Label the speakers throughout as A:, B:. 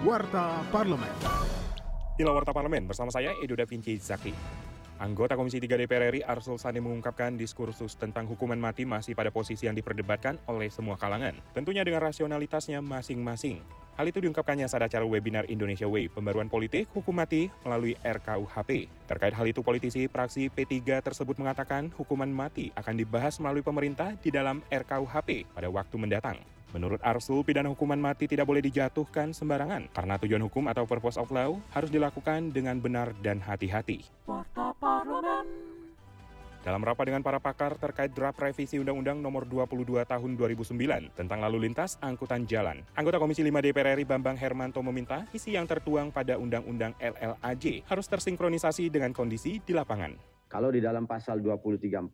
A: Warta Parlemen.
B: Inilah Warta Parlemen bersama saya Edo Da Vinci Zaki. Anggota Komisi 3 DPR RI Arsul Sani mengungkapkan diskursus tentang hukuman mati masih pada posisi yang diperdebatkan oleh semua kalangan. Tentunya dengan rasionalitasnya masing-masing. Hal itu diungkapkannya saat acara webinar Indonesia Way, pembaruan politik hukum mati melalui RKUHP. Terkait hal itu, politisi praksi P3 tersebut mengatakan hukuman mati akan dibahas melalui pemerintah di dalam RKUHP pada waktu mendatang. Menurut Arsul, pidana hukuman mati tidak boleh dijatuhkan sembarangan karena tujuan hukum atau purpose of law harus dilakukan dengan benar dan hati-hati. Dalam rapat dengan para pakar terkait draft revisi Undang-Undang Nomor 22 Tahun 2009 tentang lalu lintas angkutan jalan, anggota Komisi 5 DPR RI Bambang Hermanto meminta isi yang tertuang pada Undang-Undang LLAJ harus tersinkronisasi dengan kondisi di lapangan.
C: Kalau di dalam pasal 234,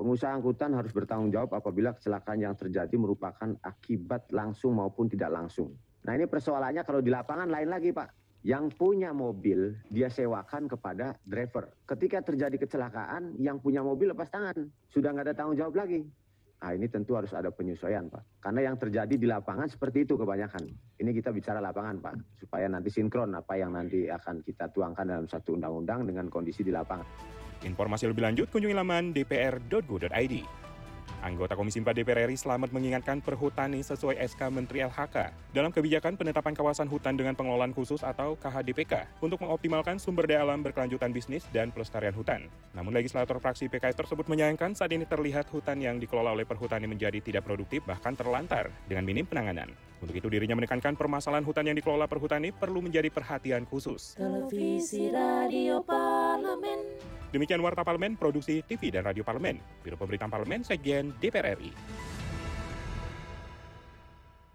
C: pengusaha angkutan harus bertanggung jawab apabila kecelakaan yang terjadi merupakan akibat langsung maupun tidak langsung. Nah ini persoalannya kalau di lapangan lain lagi Pak. Yang punya mobil dia sewakan kepada driver. Ketika terjadi kecelakaan, yang punya mobil lepas tangan. Sudah nggak ada tanggung jawab lagi. Nah ini tentu harus ada penyesuaian Pak. Karena yang terjadi di lapangan seperti itu kebanyakan. Ini kita bicara lapangan Pak. Supaya nanti sinkron apa yang nanti akan kita tuangkan dalam satu undang-undang dengan kondisi di lapangan.
B: Informasi lebih lanjut kunjungi laman dpr.go.id. Anggota Komisi 4 DPR RI selamat mengingatkan perhutani sesuai SK Menteri LHK dalam kebijakan penetapan kawasan hutan dengan pengelolaan khusus atau KHDPK untuk mengoptimalkan sumber daya alam berkelanjutan bisnis dan pelestarian hutan. Namun legislator fraksi PKS tersebut menyayangkan saat ini terlihat hutan yang dikelola oleh perhutani menjadi tidak produktif bahkan terlantar dengan minim penanganan. Untuk itu dirinya menekankan permasalahan hutan yang dikelola perhutani perlu menjadi perhatian khusus.
D: Televisi Radio
B: Demikian Warta Parlemen, Produksi TV dan Radio Parlemen, Biro Pemberitaan Parlemen, Sekjen DPR RI.